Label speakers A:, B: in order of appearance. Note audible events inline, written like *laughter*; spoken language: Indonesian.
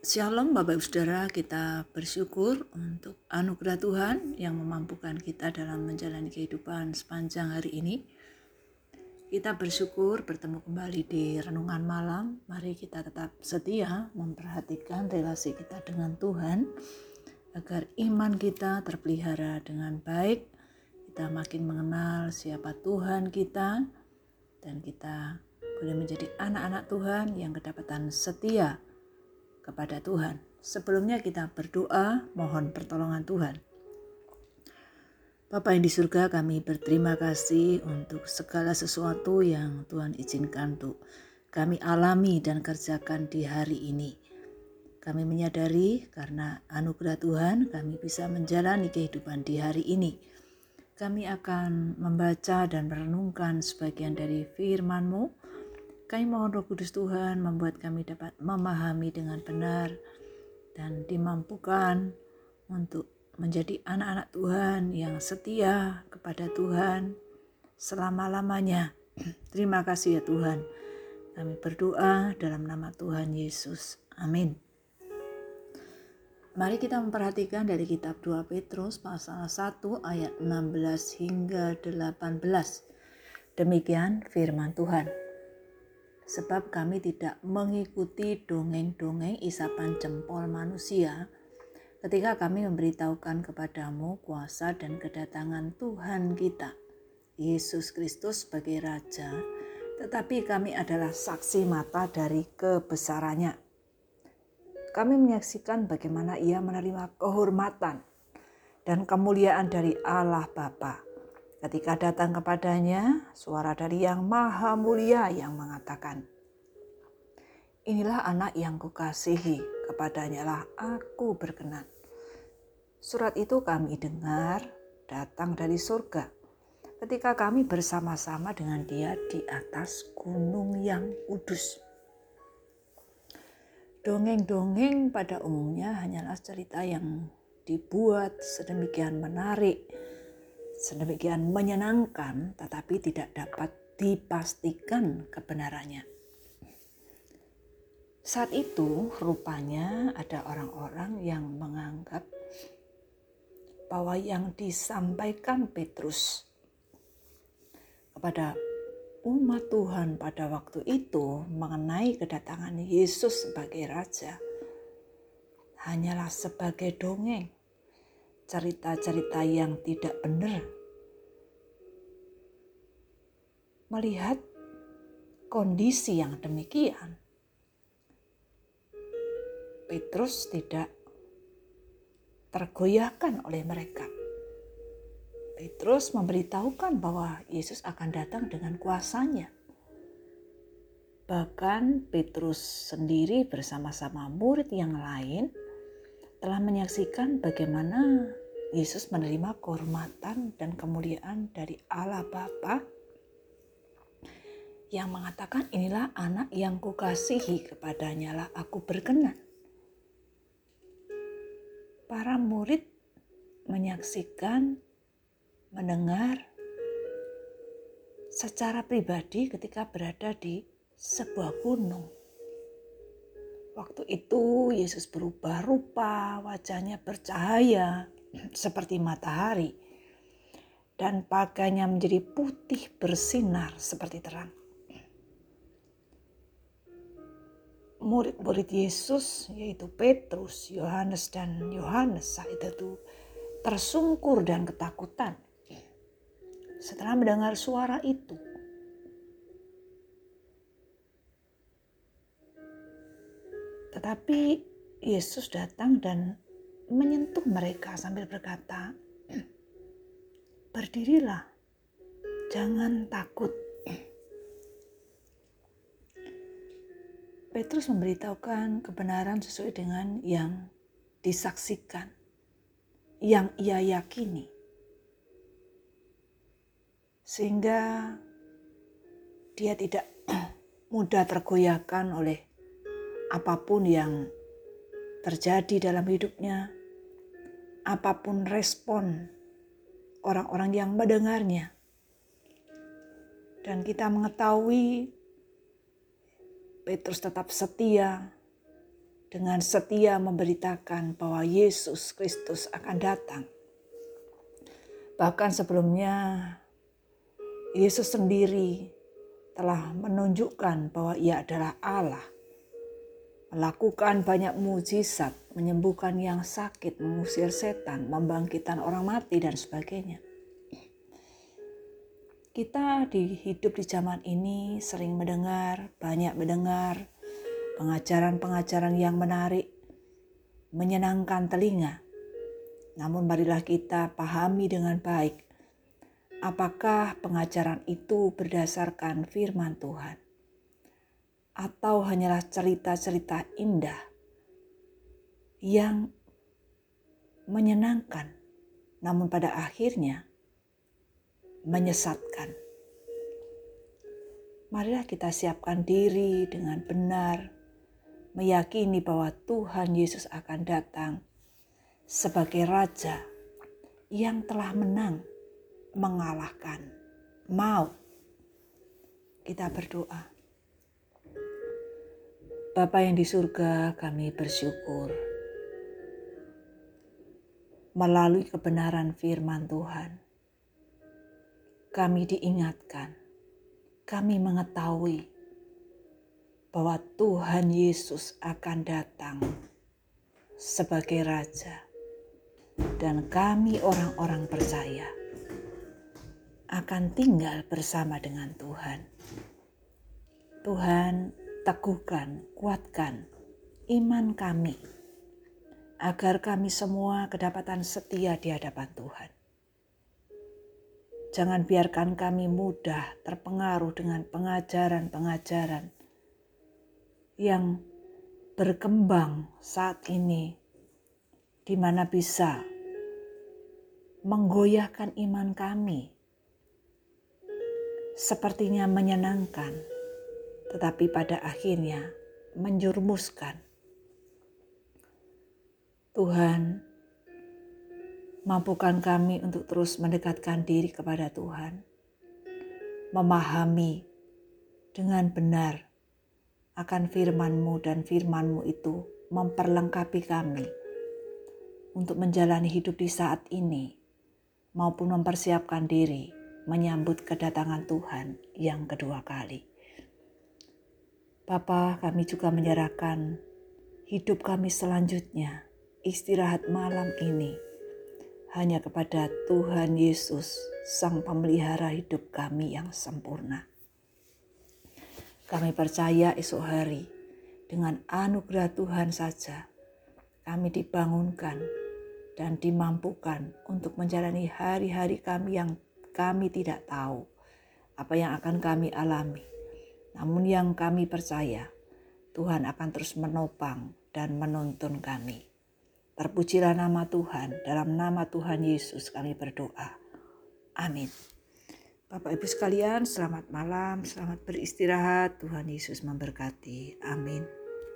A: Shalom Bapak Ibu Saudara, kita bersyukur untuk anugerah Tuhan yang memampukan kita dalam menjalani kehidupan sepanjang hari ini. Kita bersyukur bertemu kembali di renungan malam. Mari kita tetap setia memperhatikan relasi kita dengan Tuhan agar iman kita terpelihara dengan baik. Kita makin mengenal siapa Tuhan kita dan kita boleh menjadi anak-anak Tuhan yang kedapatan setia kepada Tuhan. Sebelumnya kita berdoa mohon pertolongan Tuhan. Bapak yang di surga kami berterima kasih untuk segala sesuatu yang Tuhan izinkan untuk kami alami dan kerjakan di hari ini. Kami menyadari karena anugerah Tuhan kami bisa menjalani kehidupan di hari ini. Kami akan membaca dan merenungkan sebagian dari firman-Mu kami mohon roh kudus Tuhan membuat kami dapat memahami dengan benar dan dimampukan untuk menjadi anak-anak Tuhan yang setia kepada Tuhan selama-lamanya. *clears throat* Terima kasih ya Tuhan. Kami berdoa dalam nama Tuhan Yesus. Amin. Mari kita memperhatikan dari kitab 2 Petrus pasal 1 ayat 16 hingga 18. Demikian firman Tuhan sebab kami tidak mengikuti dongeng-dongeng isapan jempol manusia ketika kami memberitahukan kepadamu kuasa dan kedatangan Tuhan kita, Yesus Kristus sebagai Raja, tetapi kami adalah saksi mata dari kebesarannya. Kami menyaksikan bagaimana ia menerima kehormatan dan kemuliaan dari Allah Bapa Ketika datang kepadanya, suara dari yang maha mulia yang mengatakan, Inilah anak yang kukasihi, kepadanya lah aku berkenan. Surat itu kami dengar datang dari surga ketika kami bersama-sama dengan dia di atas gunung yang kudus. Dongeng-dongeng pada umumnya hanyalah cerita yang dibuat sedemikian menarik sedemikian menyenangkan tetapi tidak dapat dipastikan kebenarannya. Saat itu rupanya ada orang-orang yang menganggap bahwa yang disampaikan Petrus kepada umat Tuhan pada waktu itu mengenai kedatangan Yesus sebagai Raja hanyalah sebagai dongeng cerita-cerita yang tidak benar. Melihat kondisi yang demikian, Petrus tidak tergoyahkan oleh mereka. Petrus memberitahukan bahwa Yesus akan datang dengan kuasanya. Bahkan Petrus sendiri bersama-sama murid yang lain telah menyaksikan bagaimana Yesus menerima kehormatan dan kemuliaan dari Allah Bapa yang mengatakan inilah anak yang kukasihi kepadanya lah aku berkenan. Para murid menyaksikan, mendengar secara pribadi ketika berada di sebuah gunung. Waktu itu Yesus berubah rupa, wajahnya bercahaya, *clears throat* seperti matahari dan pakainya menjadi putih bersinar seperti terang. Murid-murid Yesus yaitu Petrus, Yohanes dan Yohanes saat itu tersungkur dan ketakutan setelah mendengar suara itu. Tetapi Yesus datang dan menyentuh mereka sambil berkata, "Berdirilah, jangan takut." Petrus memberitahukan kebenaran sesuai dengan yang disaksikan, yang ia yakini, sehingga dia tidak *clears throat* mudah tergoyahkan oleh apa pun yang terjadi dalam hidupnya, apa pun respon orang-orang yang mendengarnya. Dan kita mengetahui Petrus tetap setia dengan setia memberitakan bahwa Yesus Kristus akan datang. Bahkan sebelumnya Yesus sendiri telah menunjukkan bahwa ia adalah Allah. Melakukan banyak mujizat, menyembuhkan yang sakit, mengusir setan, membangkitkan orang mati dan sebagainya. Kita di hidup di zaman ini sering mendengar, banyak mendengar pengajaran-pengajaran yang menarik, menyenangkan telinga. Namun marilah kita pahami dengan baik apakah pengajaran itu berdasarkan firman Tuhan atau hanyalah cerita-cerita indah yang menyenangkan namun pada akhirnya menyesatkan. Marilah kita siapkan diri dengan benar meyakini bahwa Tuhan Yesus akan datang sebagai Raja yang telah menang mengalahkan maut. Kita berdoa. Bapa yang di surga, kami bersyukur melalui kebenaran firman Tuhan. Kami diingatkan, kami mengetahui bahwa Tuhan Yesus akan datang sebagai Raja, dan kami, orang-orang percaya, akan tinggal bersama dengan Tuhan. Tuhan, teguhkan, kuatkan iman kami, agar kami semua kedapatan setia di hadapan Tuhan. Jangan biarkan kami mudah terpengaruh dengan pengajaran-pengajaran yang berkembang saat ini, di mana bisa menggoyahkan iman kami. Sepertinya menyenangkan, tetapi pada akhirnya menjurumuskan. Tuhan, mampukan kami untuk terus mendekatkan diri kepada Tuhan, memahami dengan benar akan firman-Mu dan firman-Mu itu memperlengkapi kami untuk menjalani hidup di saat ini maupun mempersiapkan diri menyambut kedatangan Tuhan yang kedua kali. Bapa, kami juga menyerahkan hidup kami selanjutnya, istirahat malam ini, hanya kepada Tuhan Yesus, Sang Pemelihara hidup kami yang sempurna. Kami percaya esok hari dengan anugerah Tuhan saja kami dibangunkan dan dimampukan untuk menjalani hari-hari kami yang kami tidak tahu apa yang akan kami alami. Namun yang kami percaya Tuhan akan terus menopang dan menuntun kami. Terpujilah nama Tuhan, dalam nama Tuhan Yesus kami berdoa. Amin. Bapak Ibu sekalian, selamat malam, selamat beristirahat. Tuhan Yesus memberkati. Amin.